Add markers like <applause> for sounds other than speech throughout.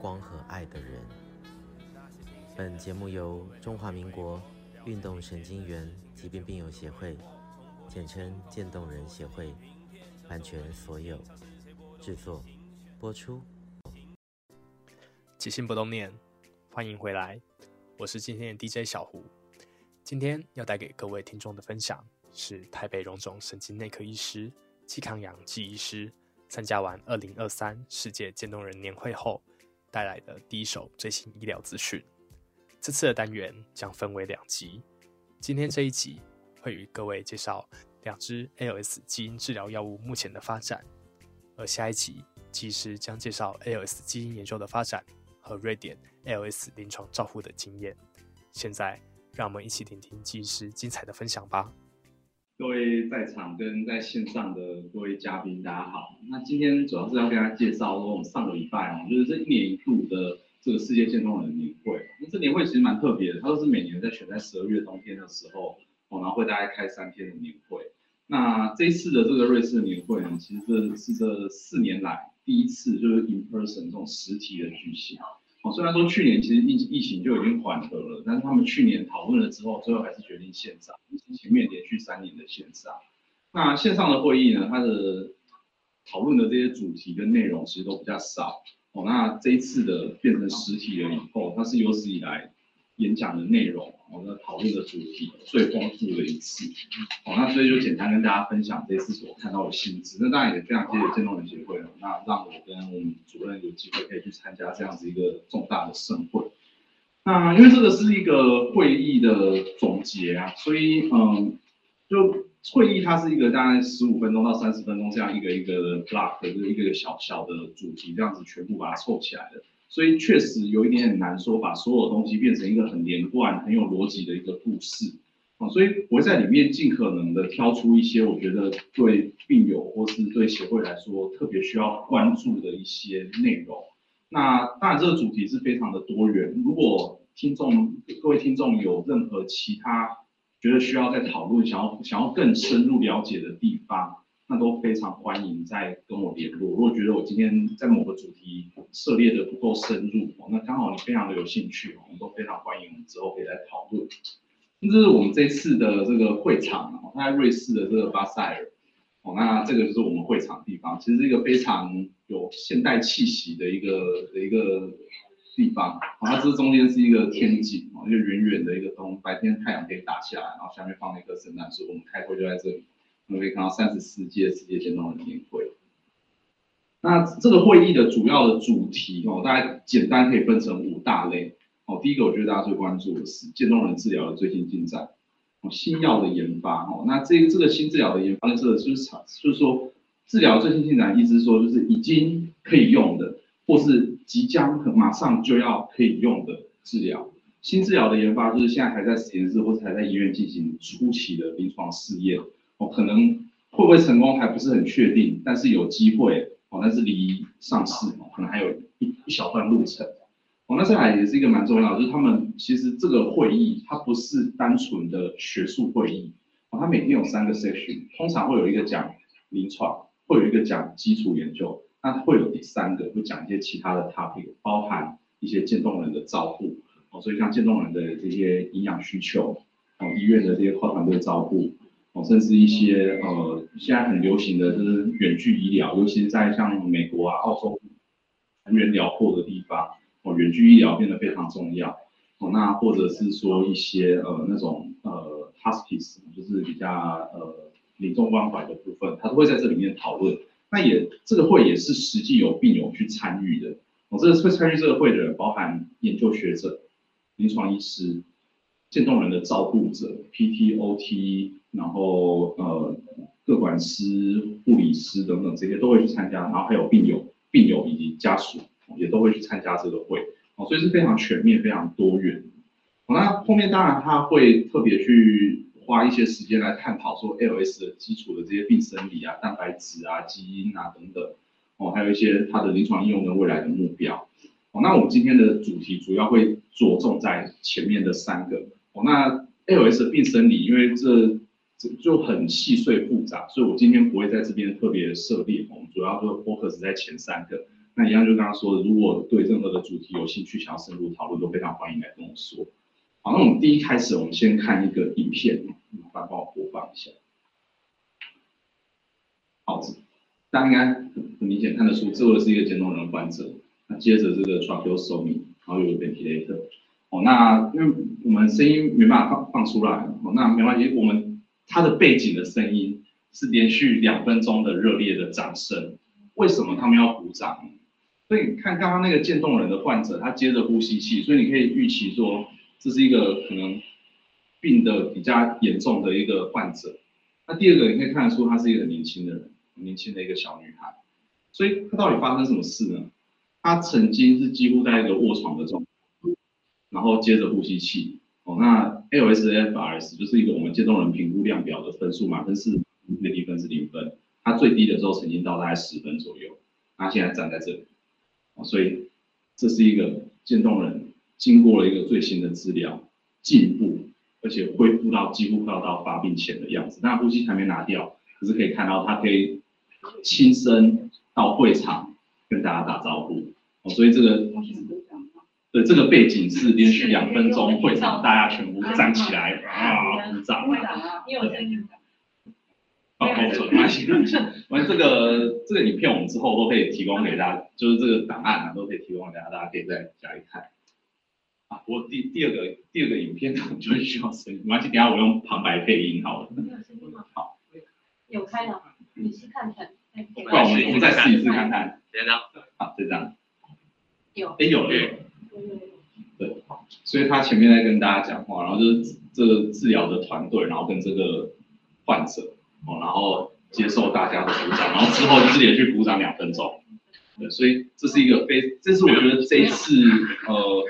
光和爱的人。本节目由中华民国运动神经元疾病病友协会，简称渐冻人协会，版权所有，制作播出。即兴不冻念，欢迎回来，我是今天的 DJ 小胡。今天要带给各位听众的分享是台北荣总神经内科医师季康阳季医师参加完二零二三世界渐冻人年会后带来的第一手最新医疗资讯。这次的单元将分为两集，今天这一集会与各位介绍两支 ALS 基因治疗药物目前的发展，而下一集冀医师将介绍 ALS 基因研究的发展和瑞典 ALS 临床照护的经验。现在。让我们一起听听技师精彩的分享吧。各位在场跟在线上的各位嘉宾，大家好。那今天主要是要跟大家介绍说，我们上个礼拜哦，就是这一年一度的这个世界健康人年会。那这年会其实蛮特别的，它都是每年在选在十二月冬天的时候，哦，然后会大概开三天的年会。那这一次的这个瑞士的年会呢，其实这是这四年来第一次就是 in person 这种实体的举行。虽然说去年其实疫疫情就已经缓和了，但是他们去年讨论了之后，最后还是决定线上，前面连续三年的线上。那线上的会议呢，它的讨论的这些主题跟内容其实都比较少。哦，那这一次的变成实体了以后，它是有史以来演讲的内容。我们讨论的主题最丰富的一次，好，那所以就简单跟大家分享这次所看到的新知。那当然也非常谢谢渐冻人协会，那让我跟我们主任有机会可以去参加这样子一个重大的盛会。那因为这个是一个会议的总结啊，所以嗯，就会议它是一个大概十五分钟到三十分钟这样一个一个的 block 的一个小小的主题，这样子全部把它凑起来的。所以确实有一点很难说，把所有东西变成一个很连贯、很有逻辑的一个故事啊。所以我会在里面尽可能的挑出一些我觉得对病友或是对协会来说特别需要关注的一些内容。那当然这个主题是非常的多元。如果听众各位听众有任何其他觉得需要再讨论、想要想要更深入了解的地方，那都非常欢迎再跟我联络。如果觉得我今天在某个主题涉猎的不够深入，那刚好你非常的有兴趣，我们都非常欢迎我们之后可以来讨论。这是我们这次的这个会场，它在瑞士的这个巴塞尔。哦，那这个就是我们会场地方，其实是一个非常有现代气息的一个的一个地方。它这中间是一个天井，哦，就远远的一个东，白天太阳可以打下来，然后下面放了一棵圣诞树，我们开会就在这里。我们可以看到三十四届世界渐冻人年会。那这个会议的主要的主题哦，大概简单可以分成五大类哦。第一个，我觉得大家最关注的是渐冻人治疗的最新进展哦，新药的研发哦。那这这个新治疗的研发，这个就是就是说治疗最新进展，意思说就是已经可以用的，或是即将马上就要可以用的治疗。新治疗的研发，就是现在还在实验室或者还在医院进行初期的临床试验。哦，可能会不会成功还不是很确定，但是有机会哦，但是离上市，可能还有一一小段路程。哦，那这还也是一个蛮重要的，就是他们其实这个会议它不是单纯的学术会议，哦，它每天有三个 section，通常会有一个讲临床，会有一个讲基础研究，那会有第三个会讲一些其他的 topic，包含一些渐冻人的照顾，哦，所以像渐冻人的这些营养需求，哦，医院的这些跨团队照顾甚至一些呃，现在很流行的就是远距医疗，尤其是在像美国啊、澳洲幅员辽阔的地方，哦，远距医疗变得非常重要。哦，那或者是说一些呃那种呃 hospice，就是比较呃临终关怀的部分，他都会在这里面讨论。那也这个会也是实际有病友去参与的。哦，这个会参与这个会的人，包含研究学者、临床医师、渐冻人的照顾者、PT、OT。然后呃，各管师、护理师等等这些都会去参加，然后还有病友、病友以及家属也都会去参加这个会。哦，所以是非常全面、非常多元。那后面当然他会特别去花一些时间来探讨说 LS 的基础的这些病生理啊、蛋白质啊、基因啊等等，哦，还有一些它的临床应用跟未来的目标。哦，那我们今天的主题主要会着重在前面的三个。那 L S 的病生理，因为这这就很细碎复杂，所以我今天不会在这边特别设立。我们主要就 focus 在前三个。那一样就刚刚说的，如果对任何的主题有兴趣，想要深入讨论，都非常欢迎来跟我说。好，那我们第一开始，我们先看一个影片，麻烦帮我播放一下。好，大家应该很明显看得出，这个是一个渐冻人患者。那接着这个 tracheostomy，然后有点提肋克。哦，那因为我们声音没办法放放出来，哦，那没关系，我们它的背景的声音是连续两分钟的热烈的掌声。为什么他们要鼓掌？所以你看刚刚那个渐冻人的患者，他接着呼吸器，所以你可以预期说，这是一个可能病的比较严重的一个患者。那第二个，你可以看得出他是一个很年轻的人，很年轻的一个小女孩。所以他到底发生什么事呢？他曾经是几乎在一个卧床的状态，然后接着呼吸器。哦，那 LSFRS 就是一个我们渐冻人评估量表的分数，满分是最低分是零分，他最低的时候曾经到大概十分左右，他现在站在这里哦。所以这是一个渐冻人经过了一个最新的治疗进步，而且恢复到几乎快要到发病前的样子。那呼吸还没拿掉，可是可以看到他可以亲身到会场跟大家打招呼。哦，所以这个对这个背景是连续两分钟会场大家全部站起来啊鼓掌。好，好，没关系，没关系。完这个这个影片我们之后都可以提供给大家，就是这个档案啊都可以提供给大家，大家可以再加一看。啊，不过第第二个第二个影片可能就会需要声音，没关系，等下我用旁白配音好了。好，有开了，你试看看。那我们我们再试一试看看。这样。好，就这样。有。哎，有了。对。所以他前面在跟大家讲话，然后就是这个治疗的团队，然后跟这个患者。哦，然后接受大家的鼓掌，然后之后就是连续鼓掌两分钟，对，所以这是一个非，这是我觉得这一次呃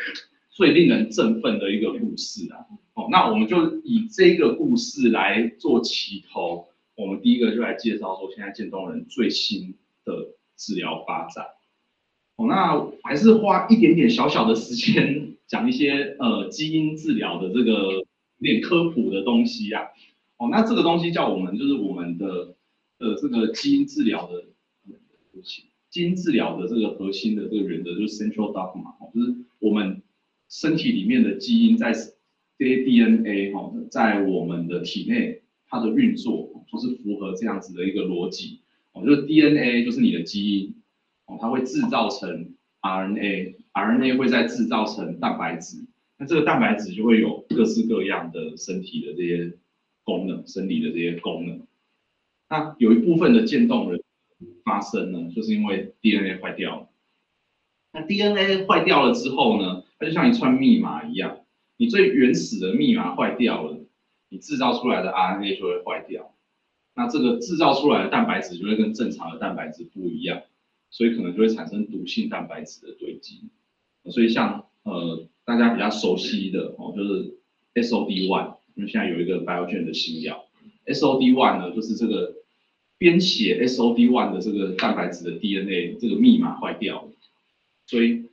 最令人振奋的一个故事啊。哦，那我们就以这个故事来做起头，我们第一个就来介绍说现在渐冻人最新的治疗发展。哦，那还是花一点点小小的时间 <laughs> 讲一些呃基因治疗的这个有点科普的东西啊。哦，那这个东西叫我们就是我们的呃这个基因治疗的，基因治疗的这个核心的这个原则就是 central dogma 哦，就是我们身体里面的基因在这些 DNA 哈，在我们的体内它的运作就是符合这样子的一个逻辑哦，就是 DNA 就是你的基因哦，它会制造成 RNA，RNA 会再制造成蛋白质，那这个蛋白质就会有各式各样的身体的这些。功能生理的这些功能，那有一部分的渐冻人发生呢，就是因为 DNA 坏掉了。那 DNA 坏掉了之后呢，它就像一串密码一样，你最原始的密码坏掉了，你制造出来的 RNA 就会坏掉。那这个制造出来的蛋白质就会跟正常的蛋白质不一样，所以可能就会产生毒性蛋白质的堆积。所以像呃大家比较熟悉的哦，就是 SOD1。因为现在有一个 Biogen 的新药，SOD1 呢，就是这个编写 SOD1 的这个蛋白质的 DNA 这个密码坏掉了，所以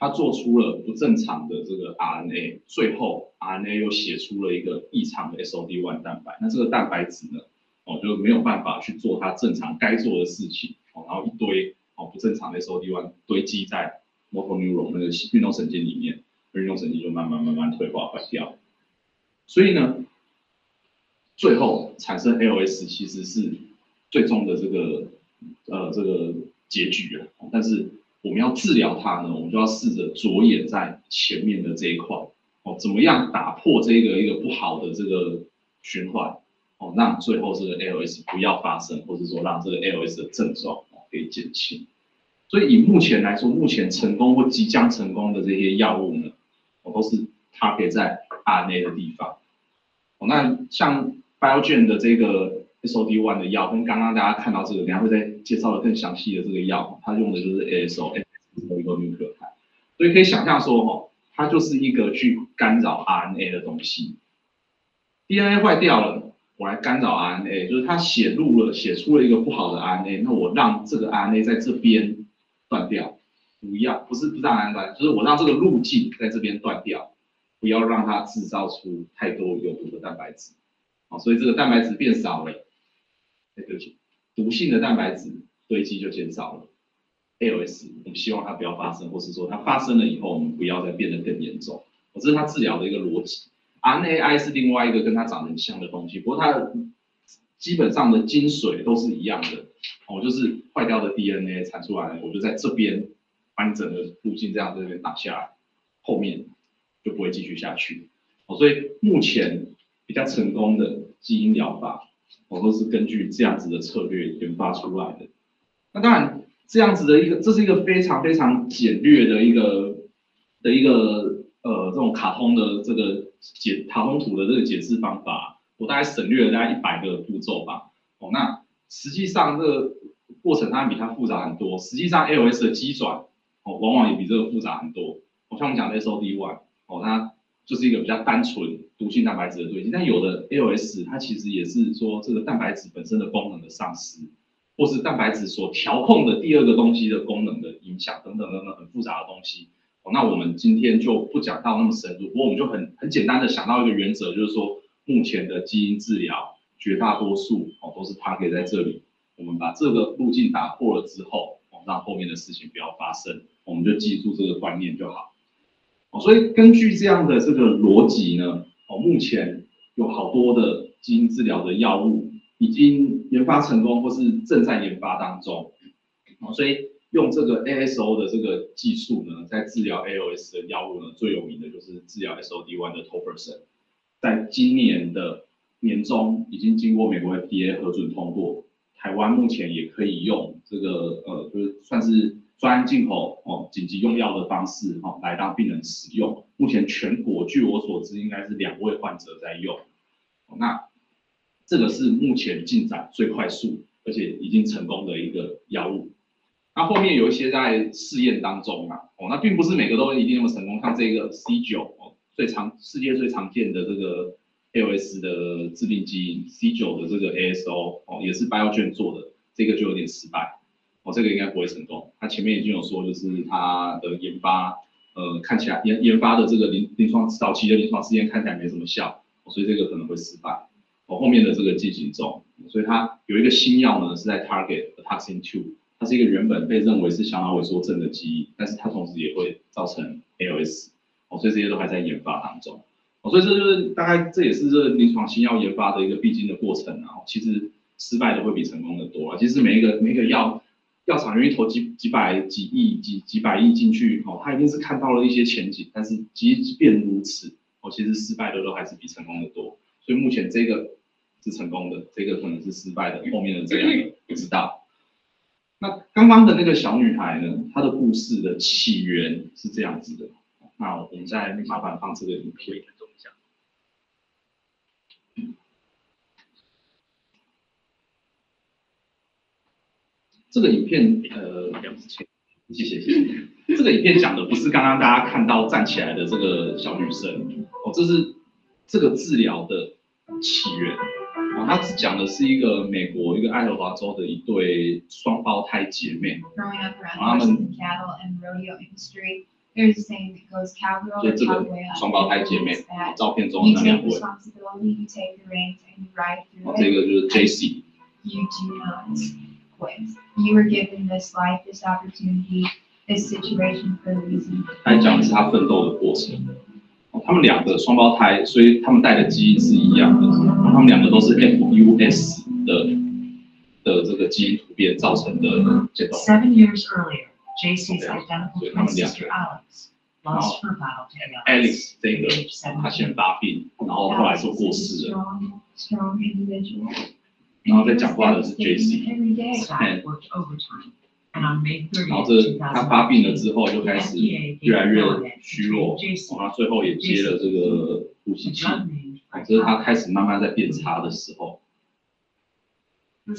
它做出了不正常的这个 RNA，最后 RNA 又写出了一个异常的 SOD1 蛋白，那这个蛋白质呢，哦就没有办法去做它正常该做的事情，哦，然后一堆哦不正常的 SOD1 堆积在 motor neuron 那个运动神经里面，运动神经就慢慢慢慢退化坏掉。所以呢，最后产生 ALS 其实是最终的这个呃这个结局啊。但是我们要治疗它呢，我们就要试着着眼在前面的这一块哦，怎么样打破这个一个不好的这个循环哦，让最后这个 ALS 不要发生，或者说让这个 ALS 的症状可以减轻。所以以目前来说，目前成功或即将成功的这些药物呢，我都是 target 在 RNA 的地方。哦那像 Biogen 的这个 SOD1 的药，跟刚刚大家看到这个，等下会再介绍的更详细的这个药，它用的就是 ASO，ASO oligonucleotide。所以可以想象说，哈，它就是一个去干扰 RNA 的东西。DNA 坏掉了，我来干扰 RNA，就是它写入了，写出了一个不好的 RNA，那我让这个 RNA 在这边断掉，不要，不是不让 RNA 断，就是我让这个路径在这边断掉，不要让它制造出太多有毒的蛋白质。好，所以这个蛋白质变少了，对不起，毒性的蛋白质堆积就减少了。ALS，我们希望它不要发生，或是说它发生了以后，我们不要再变得更严重。这是它治疗的一个逻辑。RNAi 是另外一个跟它长得很像的东西，不过它基本上的精髓都是一样的。哦，就是坏掉的 DNA 产出来，我就在这边把你整个路径这样在这边打下来，后面就不会继续下去。哦，所以目前比较成功的基因疗法，我都是根据这样子的策略研发出来的。那当然。这样子的一个，这是一个非常非常简略的一个的一个呃这种卡通的这个解卡通图的这个解释方法，我大概省略了大概一百个步骤吧。哦，那实际上这个过程当然比它复杂很多。实际上，L S 的机转哦，往往也比这个复杂很多。我像我们讲的 SOD1 哦，它就是一个比较单纯毒性蛋白质的堆积，但有的 L S 它其实也是说这个蛋白质本身的功能的丧失。或是蛋白质所调控的第二个东西的功能的影响等等等等很复杂的东西，哦，那我们今天就不讲到那么深入，不过我们就很很简单的想到一个原则，就是说目前的基因治疗绝大多数哦都是 target 在这里，我们把这个路径打破了之后，哦，让后面的事情不要发生，我们就记住这个观念就好。哦，所以根据这样的这个逻辑呢，哦，目前有好多的基因治疗的药物。已经研发成功或是正在研发当中，哦所以用这个 ASO 的这个技术呢，在治疗 ALS 的药物呢，最有名的就是治疗 SOD1 的 Tofersen，在今年的年中已经经过美国 FDA 核准通过，台湾目前也可以用这个呃，就是算是专进口哦，紧急用药的方式哦，来让病人使用。目前全国据我所知，应该是两位患者在用，那。这个是目前进展最快速，而且已经成功的一个药物。那后面有一些在试验当中啊，哦，那并不是每个都一定那么成功。像这个 C9 哦，最常世界最常见的这个 ALS 的致病基因 C9 的这个 ASO 哦，也是 Biogen 做的，这个就有点失败哦，这个应该不会成功。他前面已经有说，就是他的研发，呃，看起来研研发的这个临临床早期的临床试验看起来没什么效，所以这个可能会失败。哦后面的这个进行中，所以它有一个新药呢，是在 target Ataxin-2，它是一个原本被认为是小脑萎缩症的基因，但是它同时也会造成 ALS，哦，所以这些都还在研发当中，哦，所以这就是大概这也是这临床新药研发的一个必经的过程啊，其实失败的会比成功的多啊，其实每一个每一个药药厂愿意投几几百几亿几几百亿进去，哦，他一定是看到了一些前景，但是即便如此，哦，其实失败的都还是比成功的多，所以目前这个。是成功的，这个可能是失败的，后面的这样的不知道。那刚刚的那个小女孩呢？她的故事的起源是这样子的。那我们再麻烦放这个影片。这个影片呃，谢谢谢谢。这个影片讲的不是刚刚大家看到站起来的这个小女生哦，这是这个治疗的起源。他讲的是一个美国一个爱荷华州的一对双胞胎姐妹，就这个双胞胎姐妹，照片中的那两位，然后这个就是 Jessie。他讲的是他奋斗的过程。他们两个双胞胎，所以他们带的基因是一样的。他们两个都是 FUS 的的这个基因突变造成的这种。Seven years earlier, Jesse's identical twin sister Alex lost her battle to ALS. Alex 这个他先发病，然后后来就过世了。然后在讲话的是 Jesse。然后这他发病了之后就开始越来越虚弱，然后最后也接了这个呼吸器，这是他开始慢慢在变差的时候。那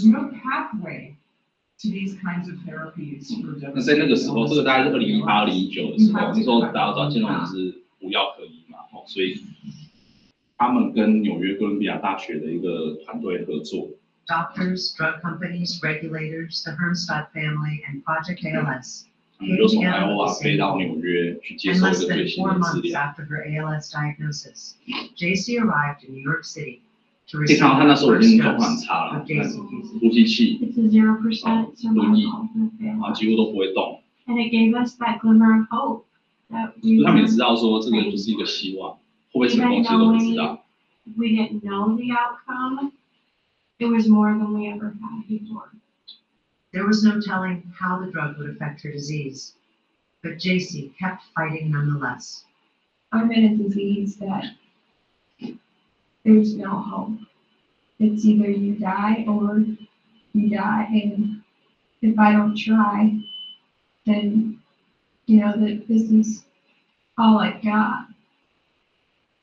在那个时候，这个大概是二零一八、二零一九的时候，那时候大家知道，渐冻人是无药可医嘛，哦，所以他们跟纽约哥伦比亚大学的一个团队合作。Doctors, drug companies, regulators, the Hermstad family, and Project ALS. 他们就从艾奥瓦飞到纽约去接 And 受一 less 个最 than 新的 four 治 months 疗。 after her ALS diagnosis, JC arrived in New York City to 可以 receive 看到他那 her 时候已 first 经状况很 dose 差了 of，JC. 呼吸器 It's a zero percent Oh, survival with 啊 ALS. 几乎都不会动， And it gave us that glimmer of hope that 所 we 以他们也 were, 知道说这个就是一个希望，会不会成功其实都不知道。 we didn't know the outcome. it was more than we ever had before. There was no telling how the drug would affect her disease, but JC kept fighting nonetheless. I'm in a disease that there's no hope. It's either you die or you die. And if I don't try, then, you know, that this is all I've got.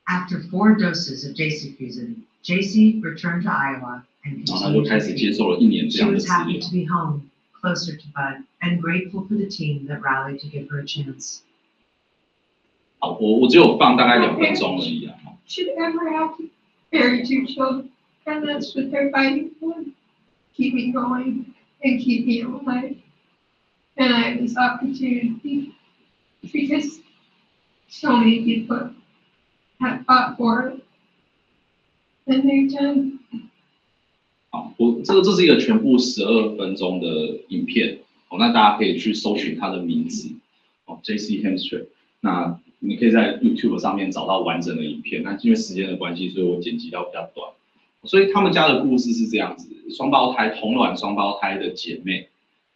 After four doses of JC Fusion, JC returned to Iowa and 然后他就 continued 开 to 始接 treat. 受了一年这 She 样的 was 治 happy 疗 to。be home, closer to Bud, and grateful for the team that rallied to give her a chance. 好，我我只有放大概两分钟而已啊。 should ever have to bury two children. And that's what they're fighting for. Keep me going and keep me alive. And I have this opportunity because so many people have fought for it. 好，我这个这是一个全部十二分钟的影片，哦，那大家可以去搜寻它的名字，哦，J.C. Hamster，那你可以在 YouTube 上面找到完整的影片。那因为时间的关系，所以我剪辑到比较短。所以他们家的故事是这样子：双胞胎同卵双胞胎的姐妹，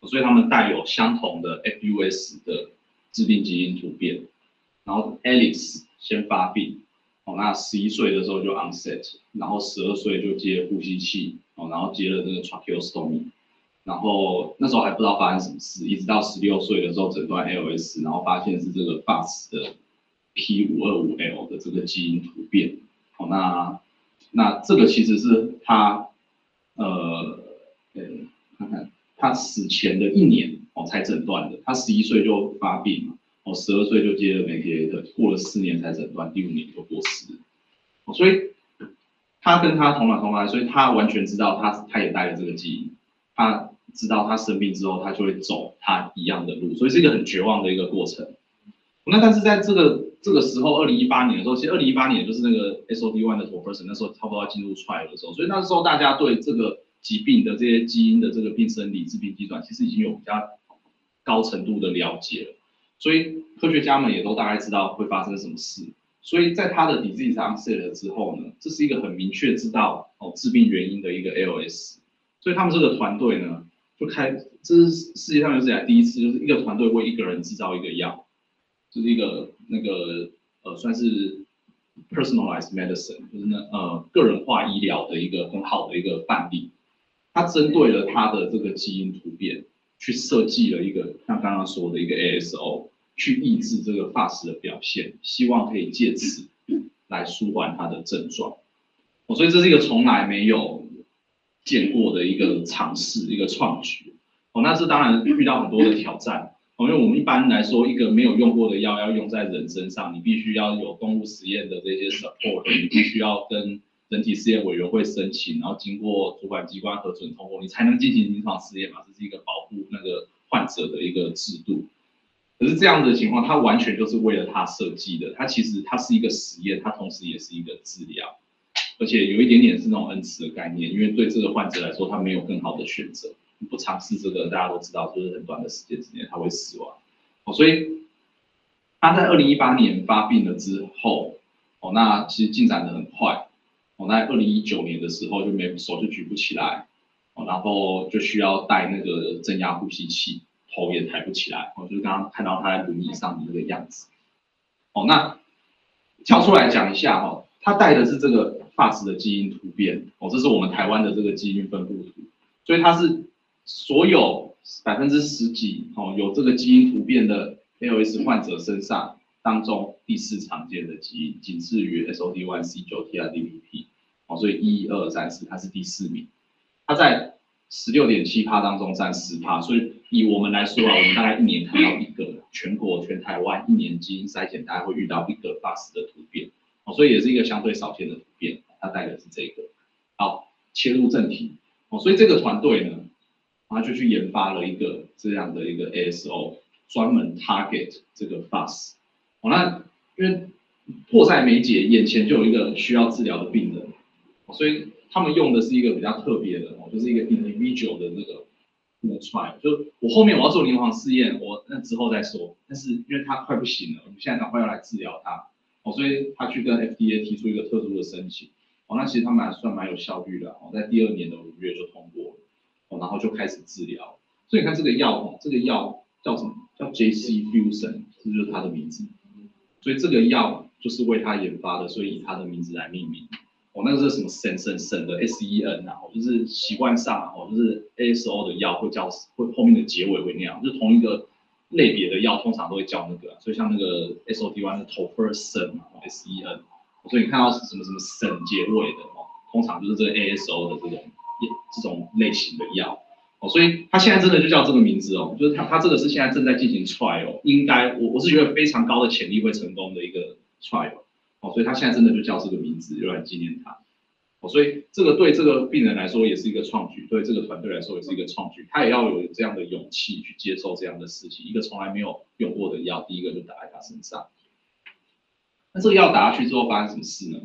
所以他们带有相同的 FUS 的致病基因突变。然后 Alice 先发病，哦，那十一岁的时候就 onset，然后十二岁就接呼吸器，哦，然后接了这个 tracheostomy，然后那时候还不知道发生什么事，一直到十六岁的时候诊断 ALS，然后发现是这个 FAS 的 P 五二五 L 的这个基因突变，哦，那那这个其实是他，呃，呃，看看他死前的一年哦才诊断的，他十一岁就发病嘛，哦，十二岁就接了媒体的过了四年才诊断，第五年就过世，哦，所以他跟他同卵同胎，所以他完全知道他他也带了这个基因，他知道他生病之后他就会走他一样的路，所以是一个很绝望的一个过程。那但是在这个这个时候，二零一八年的时候，其实二零一八年就是那个 SOD1 的 tofersen 那时候差不多要进入 trial 的时候，所以那时候大家对这个疾病的这些基因的这个病生理、致病机转，其实已经有比较高程度的了解了，所以科学家们也都大概知道会发生什么事。所以在他的 disease onset 了之后呢，这是一个很明确知道哦致病原因的一个 L S 所以他们这个团队呢就开，这是世界上有史以来第一次，就是一个团队为一个人制造一个药，就是一个那个呃算是 personalized medicine，就是那呃个人化医疗的一个很好的一个范例。他针对了他的这个基因突变，去设计了一个像刚刚说的一个 ASO。去抑制这个 FAS 的表现，希望可以借此来舒缓它的症状。哦，所以这是一个从来没有见过的一个尝试，一个创举。哦，那这当然遇到很多的挑战。哦，因为我们一般来说，一个没有用过的药要用在人身上，你必须要有动物实验的这些 support，你必须要跟人体试验委员会申请，然后经过主管机关核准通过，你才能进行临床试验嘛。这是一个保护那个患者的一个制度。可是这样的情况，它完全就是为了它设计的。它其实它是一个实验，它同时也是一个治疗，而且有一点点是那种恩赐的概念。因为对这个患者来说，他没有更好的选择。不尝试这个，大家都知道，就是很短的时间之内他会死亡。哦，所以他在二零一八年发病了之后，哦，那其实进展的很快。哦，在二零一九年的时候就没手就举不起来，哦，然后就需要带那个正压呼吸器。头也抬不起来，哦，就是刚刚看到他在轮椅上的那个样子，哦，那跳出来讲一下哈、哦，他带的是这个 FAS 的基因突变，哦，这是我们台湾的这个基因分布图，所以他是所有百分之十几哦有这个基因突变的 ALS 患者身上当中第四常见的基因，仅次于 SOD1、C9、TRDPP，哦，所以一二三四，它是第四名，它在。十六点七趴当中占十趴，所以以我们来说啊，我们大概一年看到一个，全国全台湾一年基因筛检大概会遇到一个 FAST 的突变，哦，所以也是一个相对少见的突变，它带的是这个。好，切入正题，哦，所以这个团队呢，他就去研发了一个这样的一个 ASO，专门 target 这个 FAST。哦，那因为迫在眉睫，眼前就有一个需要治疗的病人，所以。他们用的是一个比较特别的哦，就是一个 individual 的那个 trial，就我后面我要做临床试验，我那之后再说。但是因为他快不行了，我们现在赶快要来治疗他，哦，所以他去跟 FDA 提出一个特殊的申请，哦，那其实他们还算蛮有效率的，哦，在第二年的五月就通过，哦，然后就开始治疗。所以你看这个药，哦，这个药叫什么？叫 JC Fusion，这就是它的名字。所以这个药就是为他研发的，所以以他的名字来命名。哦，那个是什么省省省的 S E N 啊，就是习惯上哦，就是 A S O 的药会叫会后面的结尾会那样，就同一个类别的药通常都会叫那个，所以像那个 S O D one 是 Tofersen 嘛，S E N，所以你看到什么什么省结尾的哦，通常就是这个 A S O 的这种这种类型的药哦，所以它现在真的就叫这个名字哦，就是它它这个是现在正在进行 trial，应该我我是觉得非常高的潜力会成功的一个 trial。哦，所以他现在真的就叫这个名字，就来纪念他。哦，所以这个对这个病人来说也是一个创举，对这个团队来说也是一个创举。他也要有这样的勇气去接受这样的事情。一个从来没有用过的药，第一个就打在他身上。那这个药打下去之后发生什么事呢？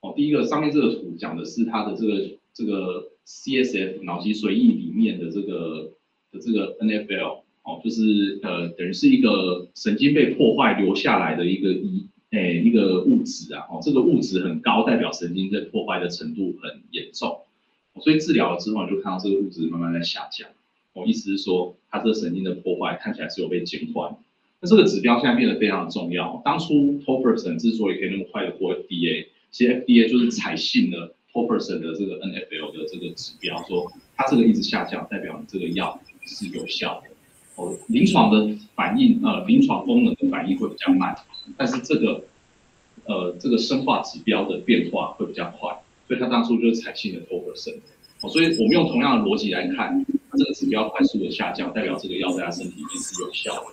哦，第一个上面这个图讲的是他的这个这个 CSF 脑脊髓液里面的这个的这个 NFL，哦，就是呃等于是一个神经被破坏留下来的一个一一。哎，一个物质啊，哦，这个物质很高，代表神经在破坏的程度很严重，所以治疗了之后，你就看到这个物质慢慢在下降。我意思是说，它这个神经的破坏看起来是有被减缓。那这个指标现在变得非常重要。当初 Tofersen 之所以可以那么快的过 FDA，其实 FDA 就是采信了 Tofersen 的这个 NFL 的这个指标，说它这个一直下降，代表你这个药是有效的。哦，临床的反应，呃，临床功能的反应会比较慢。但是这个，呃，这个生化指标的变化会比较快，所以他当初就是采信了 Tofersen。哦，所以我们用同样的逻辑来看，这个指标快速的下降，代表这个药在他身体里面是有效的。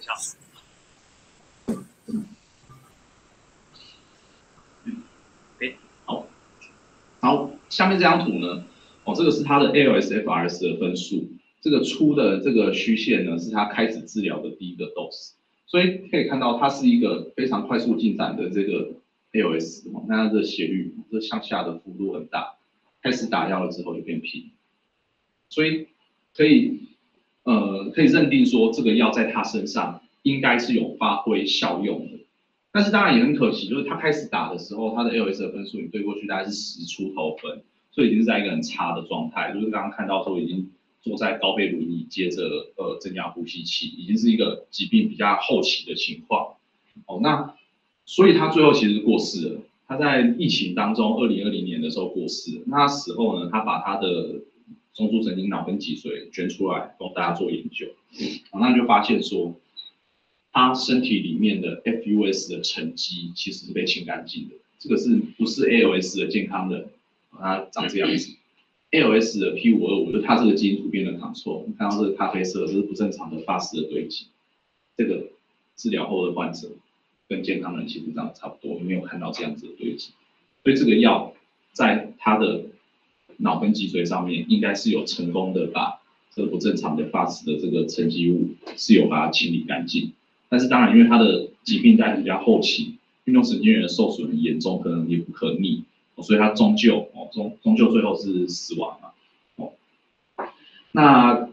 好，下面这张图呢，哦，这个是它的 ALSFRS 的分数，这个粗的这个虚线呢，是他开始治疗的第一个 dose。所以可以看到，它是一个非常快速进展的这个 ALS，那它的斜率这向下的幅度很大，开始打药了之后就变平，所以可以呃可以认定说这个药在它身上应该是有发挥效用的，但是当然也很可惜，就是他开始打的时候，他的 ALS 的分数你对过去大概是十出头分，所以已经是在一个很差的状态，就是刚刚看到说已经。坐在高背轮椅，接着呃增压呼吸器，已经是一个疾病比较后期的情况。哦，那所以他最后其实过世了。他在疫情当中，二零二零年的时候过世。那他死后呢，他把他的中枢神经脑跟脊髓捐出来，供大家做研究。哦，那就发现说，他身体里面的 FUS 的沉积其实是被清干净的。这个是不是 ALS 的健康的？他长这样子。ALS 的 P 五二五，就它这个基因突变的 Ctrl 你看到这个咖啡色，这是不正常的 fas 的堆积。这个治疗后的患者跟健康人其实长得差不多，没有看到这样子的堆积。所以这个药在他的脑跟脊髓上面，应该是有成功的把这个不正常的 fas 的这个沉积物是有把它清理干净。但是当然，因为他的疾病在比较后期，运动神经元受损很严重，可能也不可逆。所以他终究哦，终终究最后是死亡了哦。那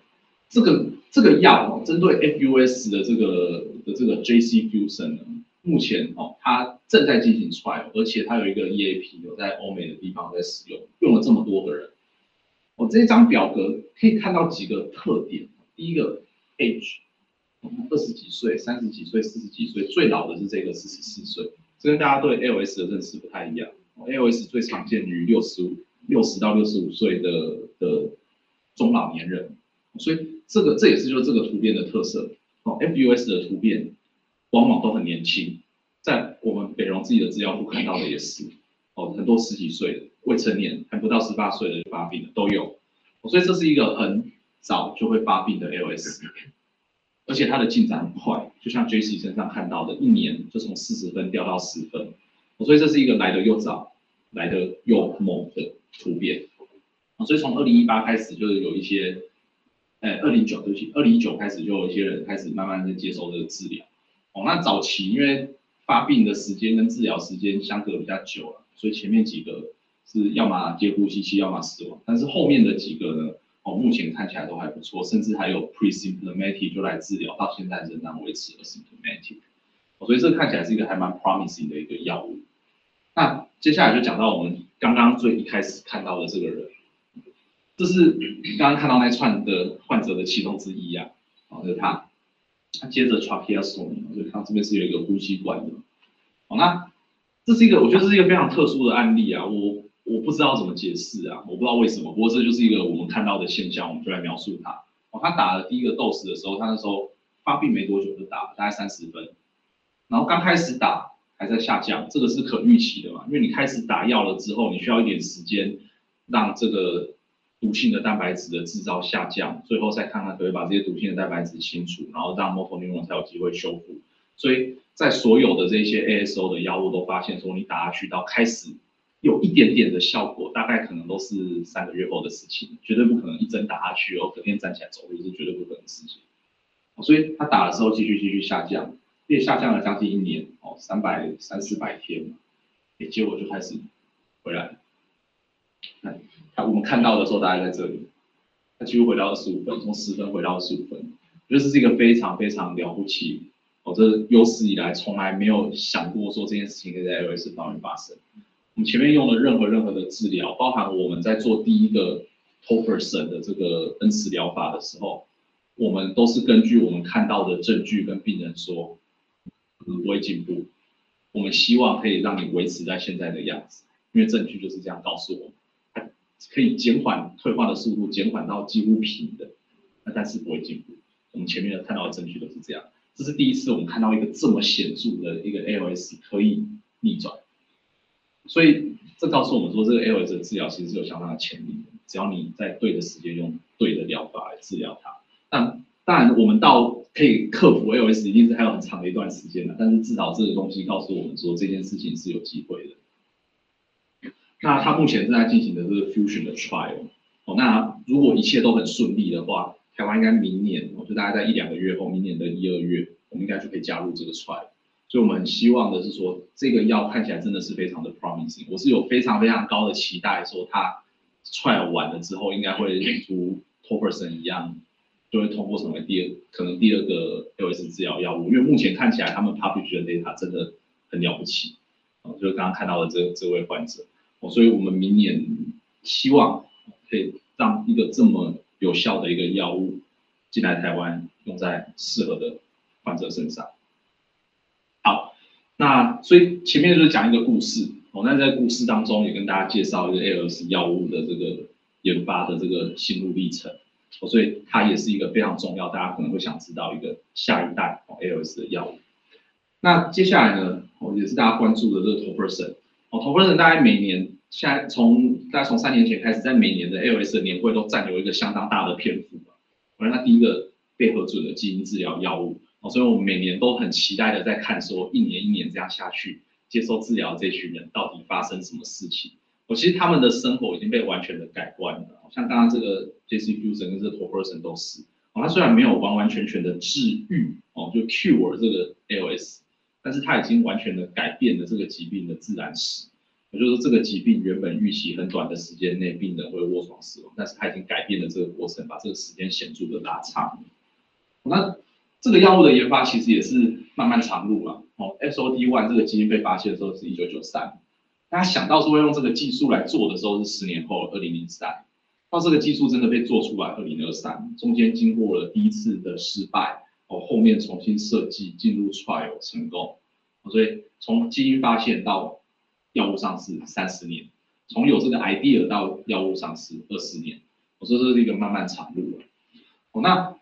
这个这个药哦，针对 FUS 的这个的这个 JC Fusion 呢，目前哦，它正在进行 trial，而且它有一个 EAP 有在欧美的地方在使用，用了这么多个人。哦，这张表格可以看到几个特点，第一个 age，二十几岁、三十几岁、四十几岁，最老的是这个四十四岁，这跟大家对 L S 的认识不太一样。ALS 最常见于六十五、六十到六十五岁的的中老年人，所以这个这也是就是这个突变的特色。哦，FUS 的突变往往都很年轻，在我们北荣自己的资料库看到的也是，哦，很多十几岁未成年还不到十八岁的发病的都有，所以这是一个很早就会发病的 ALS，而且它的进展很快，就像 j c 身上看到的，一年就从四十分掉到十分，所以这是一个来的又早、来的又猛的突变。所以从二零一八开始，就是有一些，呃，二零九对不起，二零一九开始就有一些人开始慢慢的接受这个治疗。哦，那早期因为发病的时间跟治疗时间相隔比较久了，所以前面几个是要么接呼吸器，要么死亡。但是后面的几个呢，哦，目前看起来都还不错，甚至还有 pre-symptomatic 就来治疗，到现在仍然维持了 symptomatic。哦，所以这看起来是一个还蛮 promising 的一个药物。那接下来就讲到我们刚刚最一开始看到的这个人。这是刚刚看到那串的患者的其中之一啊，好，就是他，他接着 tracheostomy，就看这边是有一个呼吸管的，好，那这是一个我觉得是一个非常特殊的案例啊，我我不知道怎么解释啊，我不知道为什么，不过这就是一个我们看到的现象，我们就来描述它。哦，他打了第一个 dose 的时候，他那时候发病没多久就打了，大概三十分，然后刚开始打还在下降，这个是可预期的嘛，因为你开始打药了之后，你需要一点时间让这个。毒性的蛋白质的制造下降，最后再看看可以把这些毒性的蛋白质清除，然后让 motor neuron 才有机会修复。所以在所有的这些 ASO 的药物都发现说，你打下去到开始有一点点的效果，大概可能都是三个月后的事情，绝对不可能一针打下去哦，隔天站起来走路是绝对不可能的事情。所以他打的时候继续继续下降，也下降了将近一年哦，三百三四百天，哎，结果就开始回来了。我们看到的时候大概在这里，他几乎回到二十五分，从十分回到二十五分，我觉得这是一个非常非常了不起，哦，这有史以来从来没有想过说这件事情可以在 ALS 方面发生。我们前面用的任何任何的治疗，包含我们在做第一个 Tofersen 的这个恩慈疗法的时候，我们都是根据我们看到的证据跟病人说，不会进步，我们希望可以让你维持在现在的样子，因为证据就是这样告诉我们。可以减缓退化的速度，减缓到几乎平的，那但是不会进步。我们前面看到的证据都是这样，这是第一次我们看到一个这么显著的一个 ALS 可以逆转。所以这告诉我们说，这个 ALS 的治疗其实是有相当的潜力的，只要你在对的时间用对的疗法来治疗它。但当然，我们到可以克服 ALS 一定是还有很长的一段时间的，但是至少这个东西告诉我们说，这件事情是有机会的。那他目前正在进行的这个 fusion 的 trial，哦，那如果一切都很顺利的话，台湾应该明年，我觉得大概在一两个月后，明年的一二月，我们应该就可以加入这个 trial。所以我们很希望的是说，这个药看起来真的是非常的 promising，我是有非常非常高的期待，说它 trial 完了之后，应该会如 Tofersen 一样，就会通过成为第二，可能第二个 L S 治疗药物，因为目前看起来他们 publish 的 data 真的很了不起，哦，就是刚刚看到的这这位患者。所以，我们明年希望可以让一个这么有效的一个药物进来台湾，用在适合的患者身上。好，那所以前面就是讲一个故事，哦，那在故事当中也跟大家介绍一个 L S 药物的这个研发的这个心路历程，所以它也是一个非常重要，大家可能会想知道一个下一代哦 ALS 的药物。那接下来呢，哦，也是大家关注的这个 Tofersen。哦，Topersen 大概每年现在从大概从三年前开始，在每年的 ALS 的年会都占有一个相当大的篇幅。反正它第一个被核准的基因治疗药物，哦，所以我们每年都很期待的在看说，一年一年这样下去，接受治疗这群人到底发生什么事情？我其实他们的生活已经被完全的改观了，像刚刚这个 Jessie Fuson 跟这个 Tofersen 都是，哦，他虽然没有完完全全的治愈，哦，就 cure 这个 ALS。但是他已经完全的改变了这个疾病的自然史，也就是说，这个疾病原本预期很短的时间内病人会卧床死亡，但是他已经改变了这个过程，把这个时间显著的拉长。那这个药物的研发其实也是漫漫长路了。哦，SOD1 这个基因被发现的时候是一九九三，大家想到说用这个技术来做的时候是十年后二零零三，到这个技术真的被做出来二零二三，中间经过了第一次的失败。后面重新设计进入 trial 成功，所以从基因发现到药物上市三十年，从有这个 idea 到药物上市二十年，我说这是一个漫漫长路。哦，那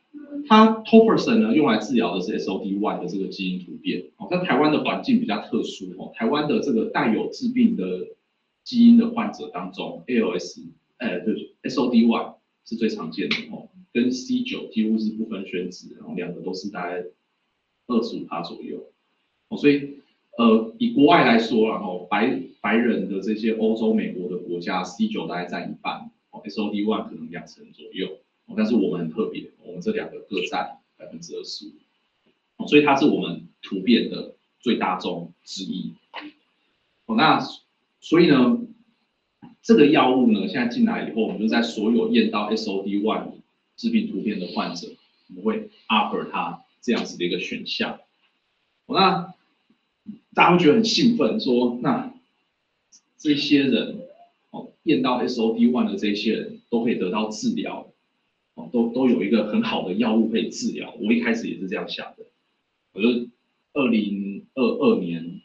它 Tofersen 呢，用来治疗的是 SOD1 的这个基因突变。哦，在台湾的环境比较特殊哦，台湾的这个带有致病的基因的患者当中，ALS，呃，对，SOD one 是最常见的哦。跟 C 九几乎是不分轩輊，然后两个都是大概二十五趴左右。哦，所以呃，以国外来说，然后白白人的这些欧洲、美国的国家，C 九大概占一半，哦，SOD one 可能两成左右。哦，但是我们很特别，我们这两个各占百分之二十五。哦，所以它是我们突变的最大宗之一。哦，那所以呢，这个药物呢，现在进来以后，我们就在所有验到 SOD1 致病突变的患者，我们会 offer 他这样子的一个选项。那大家会觉得很兴奋，说那这些人哦，验到 SOD1 的这些人都可以得到治疗，哦，都都有一个很好的药物可以治疗。我一开始也是这样想的。我就二零二二年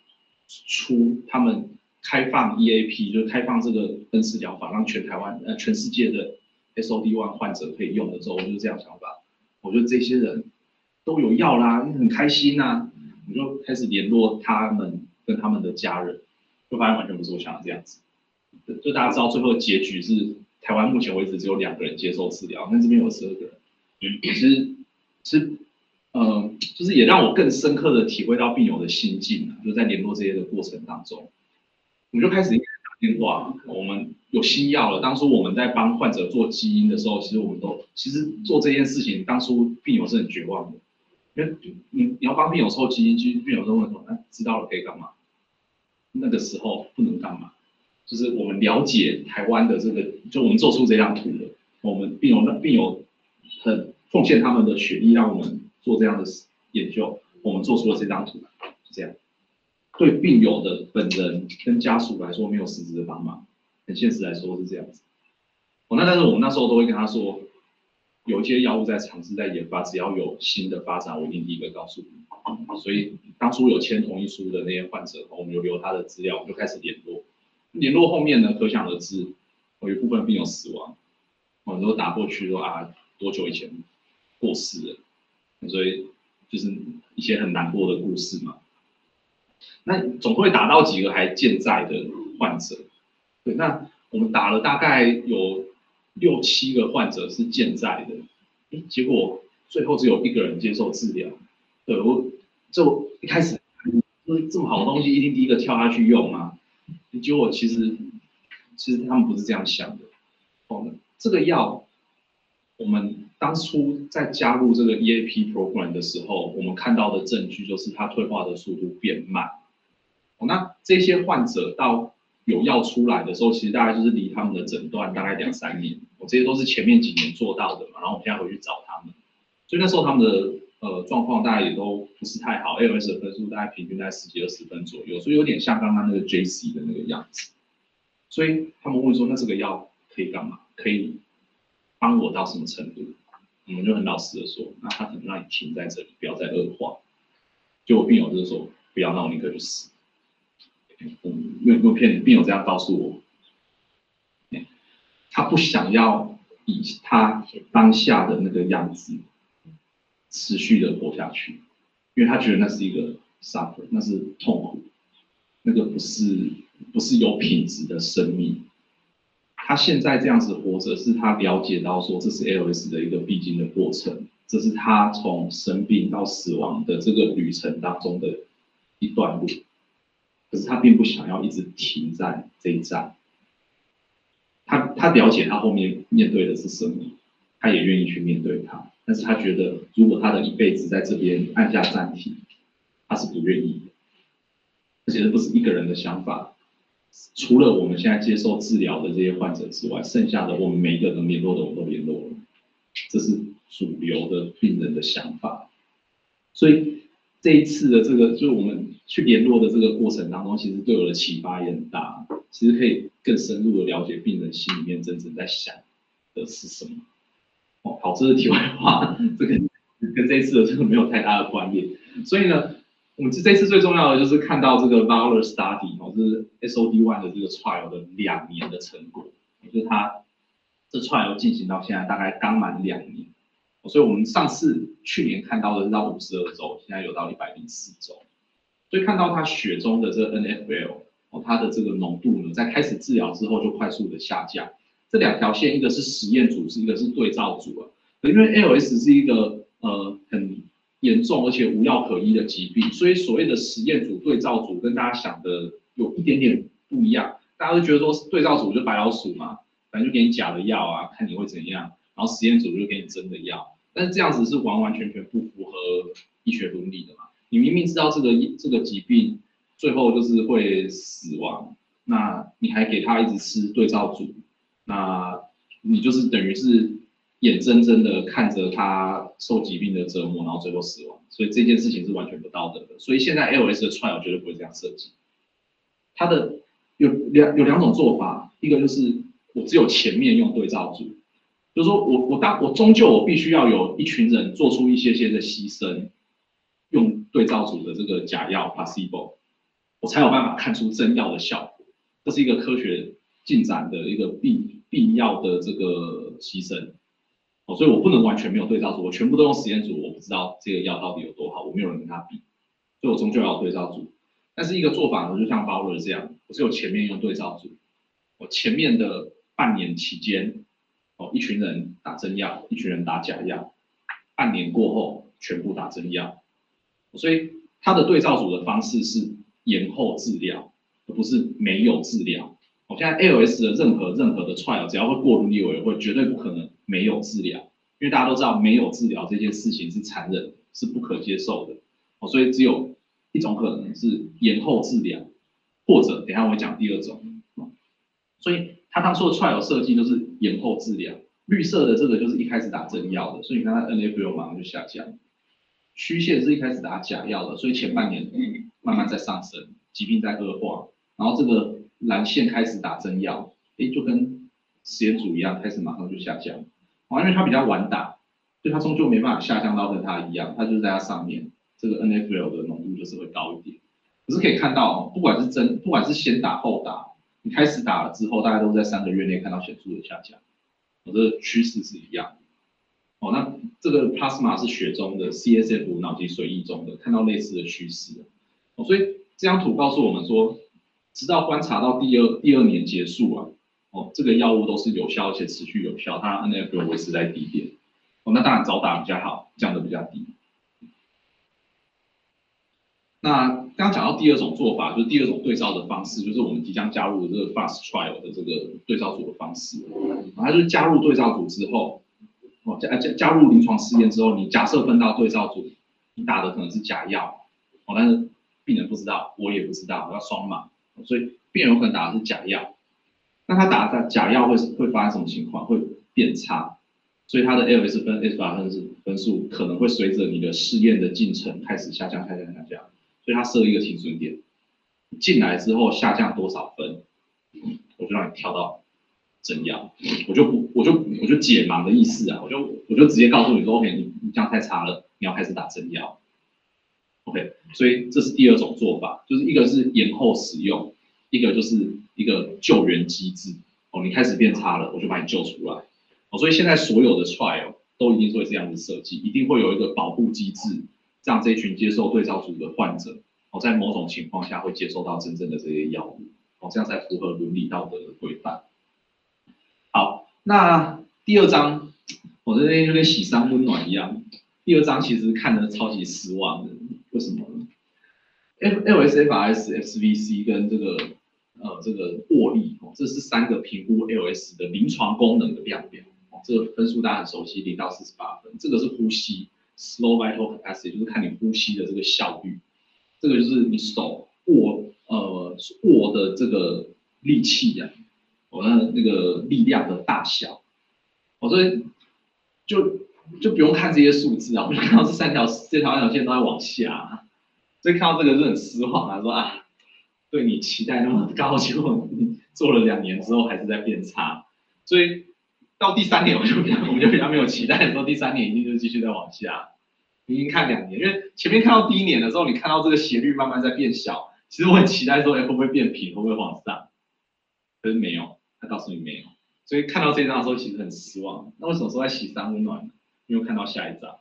初，他们开放 EAP，就是开放这个分次疗法，让全台湾呃全世界的 SOD1 患者可以用的时候，我就这样想法。我觉得这些人都有药啦，很开心呐、啊，我就开始联络他们跟他们的家人，就发现完全不是我想的这样子。就大家知道最后结局是，台湾目前为止只有两个人接受治疗，那这边有十二个人。其实是。呃，就是也让我更深刻的体会到病友的心境啊，就在联络这些的过程当中，我就开始打电话，我们有新药了。当初我们在帮患者做基因的时候，其实我们都其实做这件事情，当初病友是很绝望的，因为你你要帮病友抽基因，其实病友都问说，那知道了可以干嘛？那个时候不能干嘛？就是我们了解台湾的这个，就我们做出这张图的，我们病友那病友很奉献他们的血液，让我们。做这样的研究，我们做出了这张图，是这样。对病友的本人跟家属来说，没有实质的帮忙。很现实来说是这样子。哦，那但是我们那时候都会跟他说，有一些药物在尝试在研发，只要有新的发展，我一定第一个告诉你。所以当初有签同意书的那些患者，我们有留他的资料，我们就开始联络。联络后面呢，可想而知，有一部分病友死亡，我们都打过去说啊，多久以前过世了。所以就是一些很难过的故事嘛。那总会打到几个还健在的患者。对，那我们打了大概有六七个患者是健在的，结果最后只有一个人接受治疗。对，我就一开始说这么好的东西，一定第一个跳下去用吗？结果其实其实他们不是这样想的。哦，这个药。我们当初在加入这个 EAP program 的时候，我们看到的证据就是它退化的速度变慢。那这些患者到有药出来的时候，其实大概就是离他们的诊断大概两三年。我这些都是前面几年做到的嘛，然后我现在回去找他们，所以那时候他们的呃状况大概也都不是太好，ALS 的分数大概平均在十几二十分左右，所以有点像刚刚那个 JC 的那个样子。所以他们问说，那这个药可以干嘛？可以？帮我到什么程度，我们就很老实的说，那他可能让你停在这里，不要再恶化。就我病友就是说，不要闹，你可以死。我没有没有骗你，病友这样告诉我，他不想要以他当下的那个样子持续的活下去，因为他觉得那是一个 suffer，那是痛苦，那个不是不是有品质的生命。他现在这样子活着，是他了解到说，这是 LS 的一个必经的过程，这是他从生病到死亡的这个旅程当中的一段路。可是他并不想要一直停在这一站。他他了解他后面面对的是什么，他也愿意去面对它。但是他觉得，如果他的一辈子在这边按下暂停，他是不愿意的。而且这不是一个人的想法。除了我们现在接受治疗的这些患者之外，剩下的我们每一个能联络的，我们都联络了。这是主流的病人的想法。所以这一次的这个，就我们去联络的这个过程当中，其实对我的启发也很大。其实可以更深入的了解病人心里面真正在想的是什么。哦，好，这是题外话，这个跟这一次的这个没有太大的关联。所以呢。我们这这次最重要的就是看到这个 VALOR study 哦，就是 SOD1 的这个 trial 的两年的成果，就是它这 trial 进行到现在大概刚满两年，所以我们上次去年看到的是到五十二周，现在有到一百零四周，所以看到它血中的这个 NFL 哦，它的这个浓度呢，在开始治疗之后就快速的下降，这两条线一个是实验组，是一个是对照组啊，因为 Ls 是一个呃很严重而且无药可医的疾病，所以所谓的实验组对照组跟大家想的有一点点不一样。大家都觉得说对照组就白老鼠嘛，反正就给你假的药啊，看你会怎样，然后实验组就给你真的药。但是这样子是完完全全不符合医学伦理的嘛？你明明知道这个这个疾病最后就是会死亡，那你还给他一直吃对照组，那你就是等于是眼睁睁的看着他受疾病的折磨，然后最后死亡。所以这件事情是完全不道德的。所以现在 L S 的 trial 绝对不会这样设计。它的有两有两种做法，一个就是我只有前面用对照组。就是说我我当我终究我必须要有一群人做出一些些的牺牲，用对照组的这个假药 placebo，我才有办法看出真药的效果。这是一个科学进展的一个必必要的这个牺牲。哦，所以我不能完全没有对照组，我全部都用实验组，我不知道这个药到底有多好，我没有人跟他比，所以我终究要对照组。但是一个做法呢，就像鲍尔这样，我只有前面用对照组，我前面的半年期间。哦，一群人打真药，一群人打假药，半年过后全部打真药，所以它的对照组的方式是延后治疗，而不是没有治疗。我现在 ALS 的任何任何的 trial，只要会过伦理委员会，绝对不可能没有治疗，因为大家都知道没有治疗这件事情是残忍，是不可接受的。哦，所以只有一种可能是延后治疗，或者等下我会讲第二种。所以。他当初的 trial 设计就是延后治疗，绿色的这个就是一开始打针药的，所以你看它 NFL 马上就下降。曲线是一开始打假药的，所以前半年慢慢在上升，疾病在恶化。然后这个蓝线开始打真药，哎，就跟实验组一样，开始马上就下降。哦，因为它比较晚打，所以它终究没办法下降到跟它一样，它就是在它上面，这个 NFL 的浓度就是会高一点。可是可以看到，不管是真，不管是先打后打。你开始打了之后，大家都在三个月内看到显著的下降，我这个趋势是一样的。哦，那这个 plasma 是血中的，CSF 脑脊髓液中的，看到类似的趋势。哦，所以这张图告诉我们说，直到观察到第二第二年结束啊，哦，这个药物都是有效而且持续有效，它 NF 维持在低点。哦，那当然早打比较好，降得比较低。那刚刚讲到第二种做法，就是第二种对照的方式，就是我们即将加入的这个 fast trial 的这个对照组的方式。它就是加入对照组之后，哦加加加入临床试验之后，你假设分到对照组，你打的可能是假药，哦，但是病人不知道，我也不知道，我要双盲，所以病人有可能打的是假药。那他打的假药会会发生什么情况？会变差，所以他的 LS 分 S 法分是分数可能会随着你的试验的进程开始下降，下降，下降。所以他设一个停损点，进来之后下降多少分，我就让你跳到真药，我就不，我就我就解盲的意思啊，我就我就直接告诉你说，OK，你你这样太差了，你要开始打真药，OK，所以这是第二种做法，就是一个是延后使用，一个就是一个救援机制，哦，你开始变差了，我就把你救出来，哦，所以现在所有的 trial 都一定会这样子设计，一定会有一个保护机制。让这一群接受对照组的患者，哦，在某种情况下会接受到真正的这些药物，哦，这样才符合伦理道德的规范。好，那第二章，我这边就跟喜丧温暖一样。第二章其实看得超级失望的，为什么呢？LSFRS、SVC 跟这个呃这个握力，哦，这是三个评估 L S 的临床功能的量表，哦，这个分数大家很熟悉，零到四十八分，这个是呼吸。Slow vital capacity 就是看你呼吸的这个效率，这个就是你手握呃握的这个力气呀，我的那个力量的大小，我所以就就不用看这些数字啊，我就看到这三条这条三条线都在往下，所以看到这个是很失望啊，说啊，对你期待那么高，结果做了两年之后还是在变差，所以。到第三年我就比较，我就比较没有期待，说第三年一定就继续在往下。已经看两年，因为前面看到第一年的时候，你看到这个斜率慢慢在变小，其实我很期待说，哎，会不会变平，会不会往上？可是没有，告诉你没有。所以看到这张的时候，其实很失望。那为什么说在喜丧温暖呢？因为看到下一张，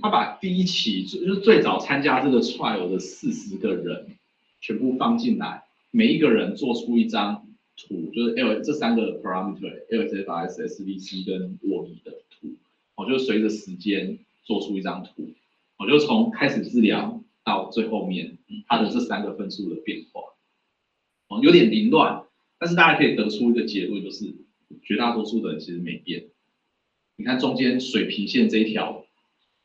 他把第一期就是最早参加这个 trial 的四十个人全部放进来，每一个人做出一张。图就是 L 这三个 parameter，LSFS、SVC 跟握力的图，我就随着时间做出一张图，我就从开始治疗到最后面，它的这三个分数的变化，哦，有点凌乱，但是大家可以得出一个结论，就是绝大多数的人其实没变。你看中间水平线这一条，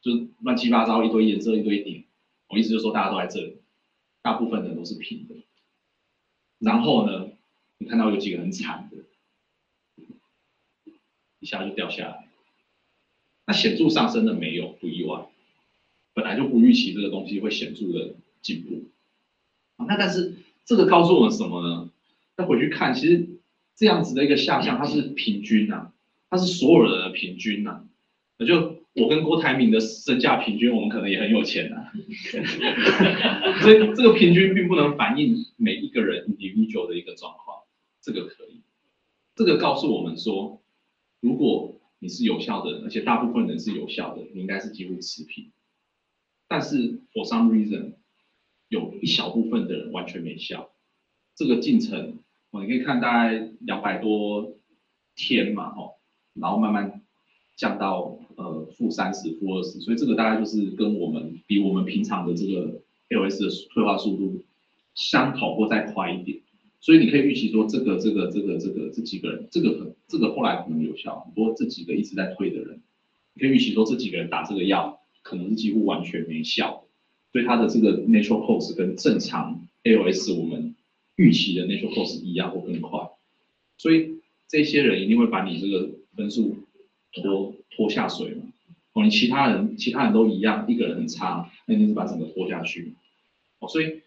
就是乱七八糟一堆颜色一堆点，我意思就说大家都在这里，大部分人都是平的。然后呢，你看到有几个很惨的，一下就掉下来。那显著上升的没有，不意外，本来就不预期这个东西会显著的进步。那但是这个告诉我们什么呢？再回去看，其实这样子的一个下降，它是平均呐、它是所有人的平均呐、那就我跟郭台铭的身价平均，我们可能也很有钱呐、啊。<laughs> 所以这个平均并不能反映每一个人 individual 的一个状况，这个可以。这个告诉我们说，如果你是有效的，而且大部分人是有效的，你应该是几乎持平。但是 for some reason，有一小部分的人完全没效。这个进程，哦，你可以看大概两百多天嘛，哦，然后慢慢降到呃负三十、负二十，所以这个大概就是跟我们比我们平常的这个 L S 的退化速度相同或再快一点。所以你可以预期说，这个、这个、这个、这个这几个人，这个可这个后来可能有效。不过这几个一直在退的人，你可以预期说，这几个人打这个药，可能是几乎完全没效。所以他的这个 natural course 跟正常 L S 我们预期的那 a t u r 一样或更快。所以这些人一定会把你这个分数拖拖下水嘛。哦，你其他人其他人都一样，一个人很差，那你是把整个拖下去。哦，所以。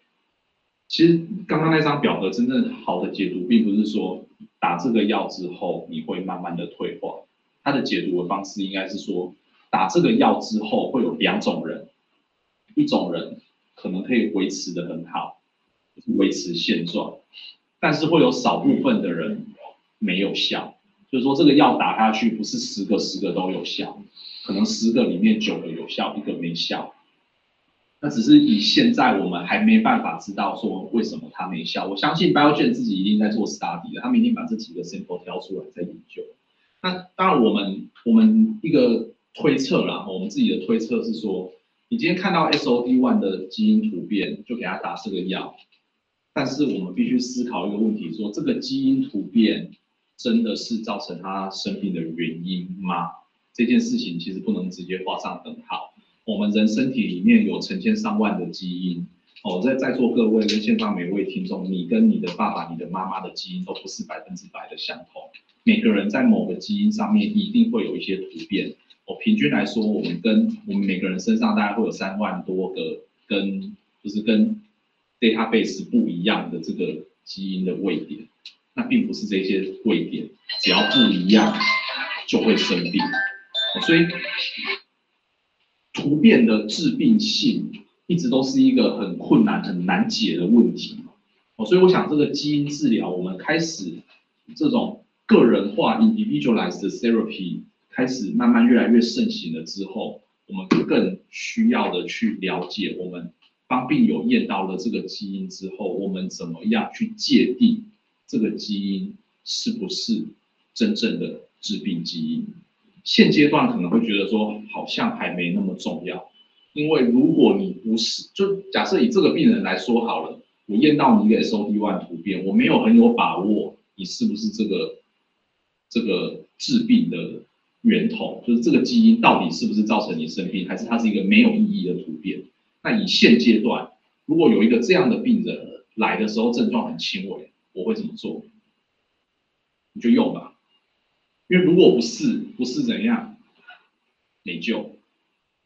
其实刚刚那张表格真正好的解读，并不是说打这个药之后你会慢慢的退化，它的解读的方式应该是说，打这个药之后会有两种人，一种人可能可以维持的很好，维持现状，但是会有少部分的人没有效，就是说这个药打下去不是十个十个都有效，可能十个里面九个有效，一个没效。那只是以现在我们还没办法知道说为什么它没效。我相信 Biogen 自己一定在做 study 的，他们一定把这几个 sample 挑出来在研究。那当然，我们我们一个推测啦，我们自己的推测是说，你今天看到 SOD1 的基因突变，就给他打这个药。但是我们必须思考一个问题：说这个基因突变真的是造成他生病的原因吗？这件事情其实不能直接画上等号。我们人身体里面有成千上万的基因，哦，在在座各位跟线上每位听众，你跟你的爸爸、你的妈妈的基因都不是百分之百的相同。每个人在某个基因上面一定会有一些突变。哦，平均来说，我们跟我们每个人身上大概会有三万多个跟就是跟 database 不一样的这个基因的位点。那并不是这些位点只要不一样就会生病，所以。突变的致病性一直都是一个很困难、很难解的问题哦，所以我想这个基因治疗，我们开始这种个人化 （individualized therapy） 开始慢慢越来越盛行了之后，我们更需要的去了解，我们当病友验到了这个基因之后，我们怎么样去界定这个基因是不是真正的致病基因？现阶段可能会觉得说好像还没那么重要，因为如果你不是，就假设以这个病人来说好了，我验到你一个 SOD1 突变，我没有很有把握你是不是这个这个致病的源头，就是这个基因到底是不是造成你生病，还是它是一个没有意义的突变？那以现阶段，如果有一个这样的病人来的时候症状很轻微，我会怎么做？你就用吧。因为如果不是，不是怎样没救，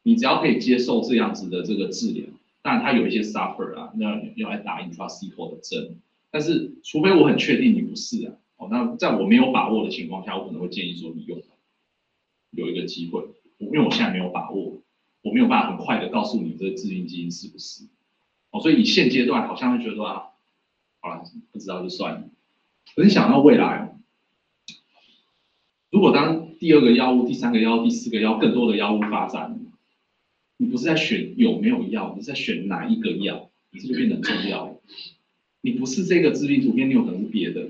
你只要可以接受这样子的这个治疗，当然它有一些 suffer 啊，那要来打 intrathecal 的针，但是除非我很确定你不是啊，哦，那在我没有把握的情况下，我可能会建议说你用，有一个机会，因为我现在没有把握，我没有办法很快的告诉你这个致病基因是不是，哦，所以你现阶段好像会觉得啊，好了，不知道就算了，可是想到未来。如果当第二个药物、第三个药物、第四个药物更多的药物发展，你不是在选有没有药，你是在选哪一个药，你这就变得重要。你不是这个致病突变，你有可能是别的。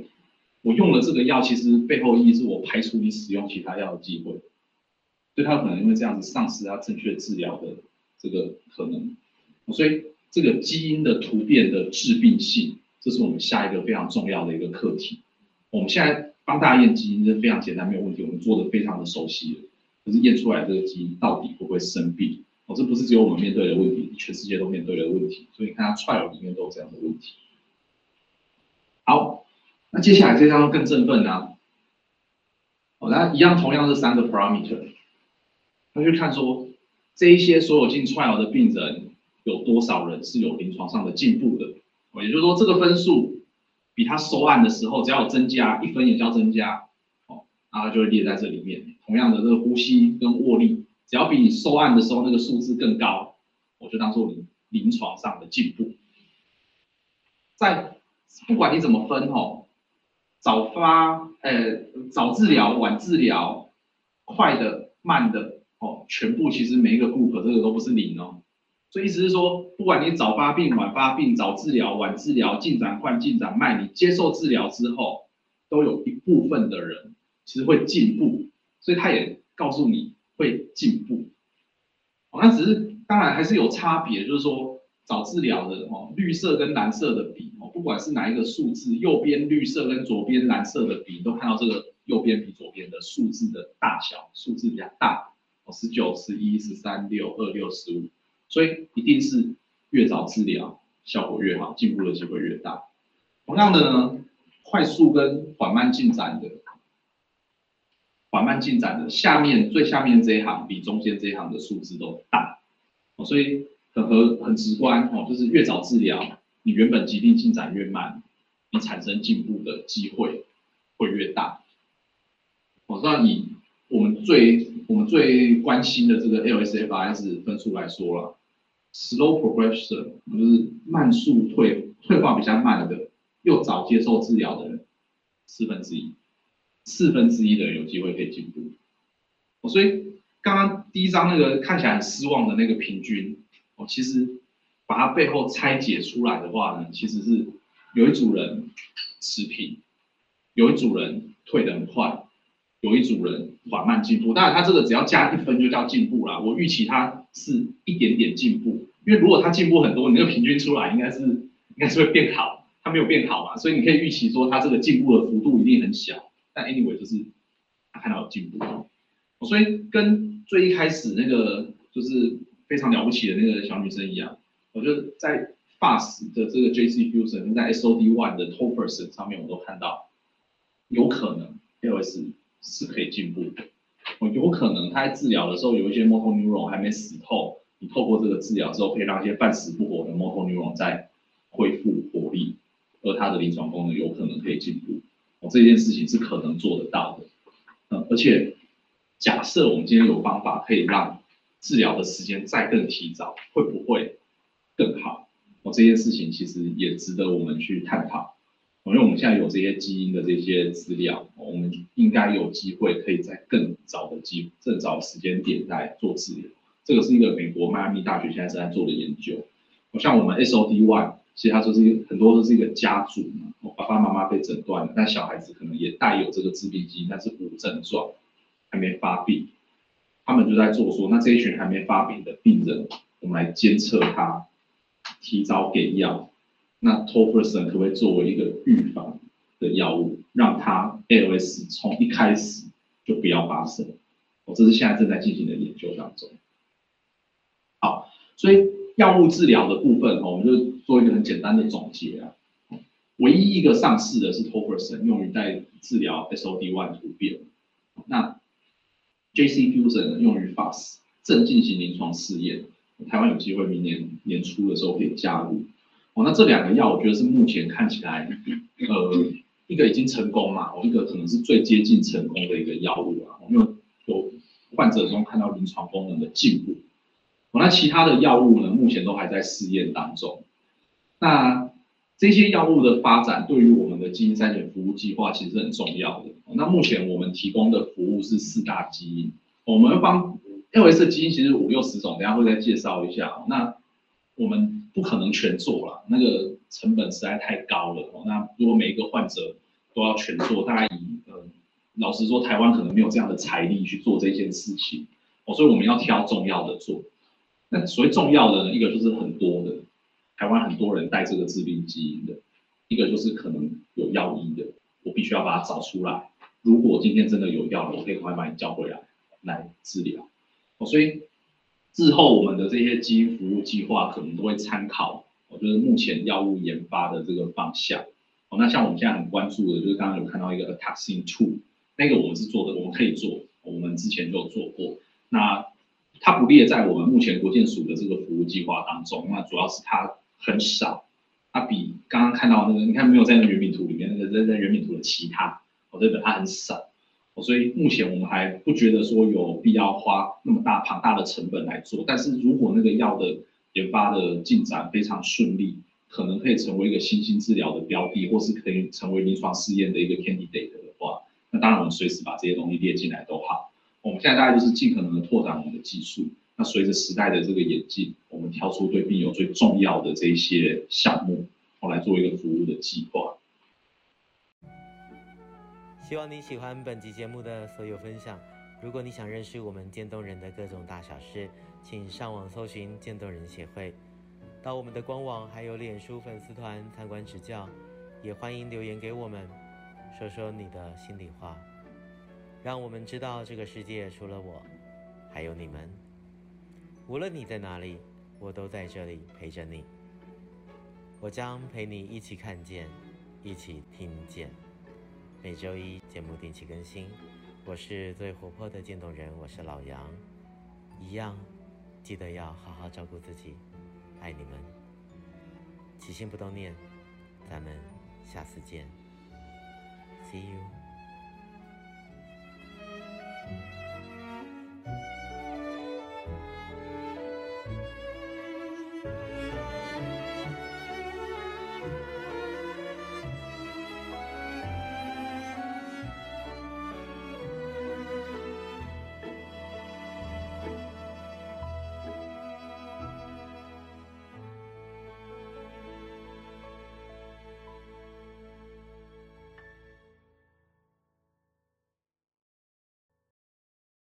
我用了这个药，其实背后意义是我排除你使用其他药的机会。所以他可能因为这样子丧失他正确治疗的这个可能。所以这个基因的突变的致病性，这是我们下一个非常重要的一个课题。我们现在帮大家验基因是非常简单，没有问题，我们做的非常的熟悉了。可是验出来这个基因到底会不会生病？哦，这不是只有我们面对的问题，全世界都面对的问题。所以你看它 trial 里面都有这样的问题。好，那接下来这张更振奋啊！哦，那一样同样是三个 parameter，他去看说这一些所有进串疗的病人有多少人是有临床上的进步的？也就是说这个分数比他收案的时候只要有增加一分也叫增加，哦，那他就会列在这里面。同样的这个呼吸跟握力。只要比你收案的时候那个数字更高，我就当做你临床上的进步。在不管你怎么分哦，早发、呃早治疗、晚治疗，快的、慢的哦，全部其实每一个顾客这个都不是零哦。所以意思是说，不管你早发病、晚发病、早治疗、晚治疗，进展快、进展慢，你接受治疗之后，都有一部分的人其实会进步。所以他也告诉你。会进步，哦，那只是当然还是有差别，就是说早治疗的哦，绿色跟蓝色的比哦，不管是哪一个数字，右边绿色跟左边蓝色的比，你都看到这个右边比左边的数字的大小，数字比较大，十九、十一、十三、六、二、六、十五，所以一定是越早治疗效果越好，进步的机会越大。同样的呢，快速跟缓慢进展的。缓慢进展的下面最下面这一行比中间这一行的数字都大，哦，所以很很很直观哦，就是越早治疗，你原本疾病进展越慢，你产生进步的机会会越大。哦，那以我们最我们最关心的这个 LSFRS 分数来说了，slow progression 就是慢速退退化比较慢的，又早接受治疗的人四分之一。四分之一的人有机会可以进步，所以刚刚第一张那个看起来很失望的那个平均，哦，其实把它背后拆解出来的话呢，其实是有一组人持平，有一组人退得很快，有一组人缓慢进步。当然，他这个只要加一分就叫进步啦。我预期他是一点点进步，因为如果他进步很多，你那个平均出来应该是 <laughs> 应该是会变好，他没有变好嘛，所以你可以预期说他这个进步的幅度一定很小。但 anyway 就是他看到有进步，所以跟最一开始那个就是非常了不起的那个小女生一样，我觉得在 FAST 的这个 JC Fusion 在 SOD One 的 t o p e r s o n 上面，我都看到有可能 LS 是可以进步的，我有可能他在治疗的时候有一些 motor neuron 还没死透，你透过这个治疗之后，可以让一些半死不活的 motor neuron 再恢复活力，而它的临床功能有可能可以进步。哦这件事情是可能做得到的，嗯，而且假设我们今天有方法可以让治疗的时间再更提早，会不会更好？哦，这件事情其实也值得我们去探讨。因为我们现在有这些基因的这些资料，我们应该有机会可以在更早的机更早时间点来做治疗。这个是一个美国迈阿密大学现在正在做的研究。像我们 SOD1。其实它就是一个很多都是一个家族嘛，爸爸妈妈被诊断了，但小孩子可能也带有这个致病基因，但是无症状，还没发病。他们就在做说，那这一群还没发病的病人，我们来监测他，提早给药。那 Tofersen 可不可以作为一个预防的药物，让它 ALS 从一开始就不要发生？我这是现在正在进行的研究当中。好，所以。药物治疗的部分，我们就做一个很简单的总结啊。唯一一个上市的是 Tofersen，用于在治疗 SOD1 突变。那 JC Fusion，用于 FAST，正进行临床试验。台湾有机会明年年初的时候可以加入。那这两个药，我觉得是目前看起来，呃，一个已经成功嘛，哦，一个可能是最接近成功的一个药物啊。因为有患者中看到临床功能的进步。那其他的药物呢，目前都还在试验当中。那这些药物的发展对于我们的基因筛选服务计划其实是很重要的。那目前我们提供的服务是四大基因，我们帮 L S 基因其实五六十种，等下会再介绍一下。那我们不可能全做了，那个成本实在太高了。那如果每一个患者都要全做，大概以呃，老实说，台湾可能没有这样的财力去做这件事情。哦，所以我们要挑重要的做。那所谓重要的呢，一个就是很多的，台湾很多人带这个致病基因的，一个就是可能有药医的，我必须要把它找出来。如果今天真的有药了，我可以快把你叫回来来治疗。哦，所以日后我们的这些基因服务计划可能都会参考，我觉得目前药物研发的这个方向。哦，那像我们现在很关注的，就是刚刚有看到一个 Ataxin Two，那个我们是做的，我们可以做，我们之前就有做过。那它不列在我们目前国健署的这个服务计划当中，那主要是它很少，它比刚刚看到那个，你看没有在那圆饼图里面，那个在在圆饼图的其他，哦，对的，它很少，所以目前我们还不觉得说有必要花那么大庞大的成本来做，但是如果那个药的研发的进展非常顺利。可能可以成为一个新兴治疗的标的，或是可以成为临床试验的一个 candidate 的话，那当然我们随时把这些东西列进来都好。我们现在大概就是尽可能的拓展我们的技术。那随着时代的这个演进，我们挑出对病友最重要的这一些项目，我来做一个服务的计划。希望你喜欢本集节目的所有分享。如果你想认识我们渐冻人的各种大小事，请上网搜寻渐冻人协会。到我们的官网还有脸书粉丝团参观指教，也欢迎留言给我们，说说你的心里话，让我们知道这个世界除了我，还有你们。无论你在哪里，我都在这里陪着你。我将陪你一起看见，一起听见。每周一节目定期更新。我是最活泼的渐冻人我是老杨。一样记得要好好照顾自己爱你们。起心不动念咱们下次见。See you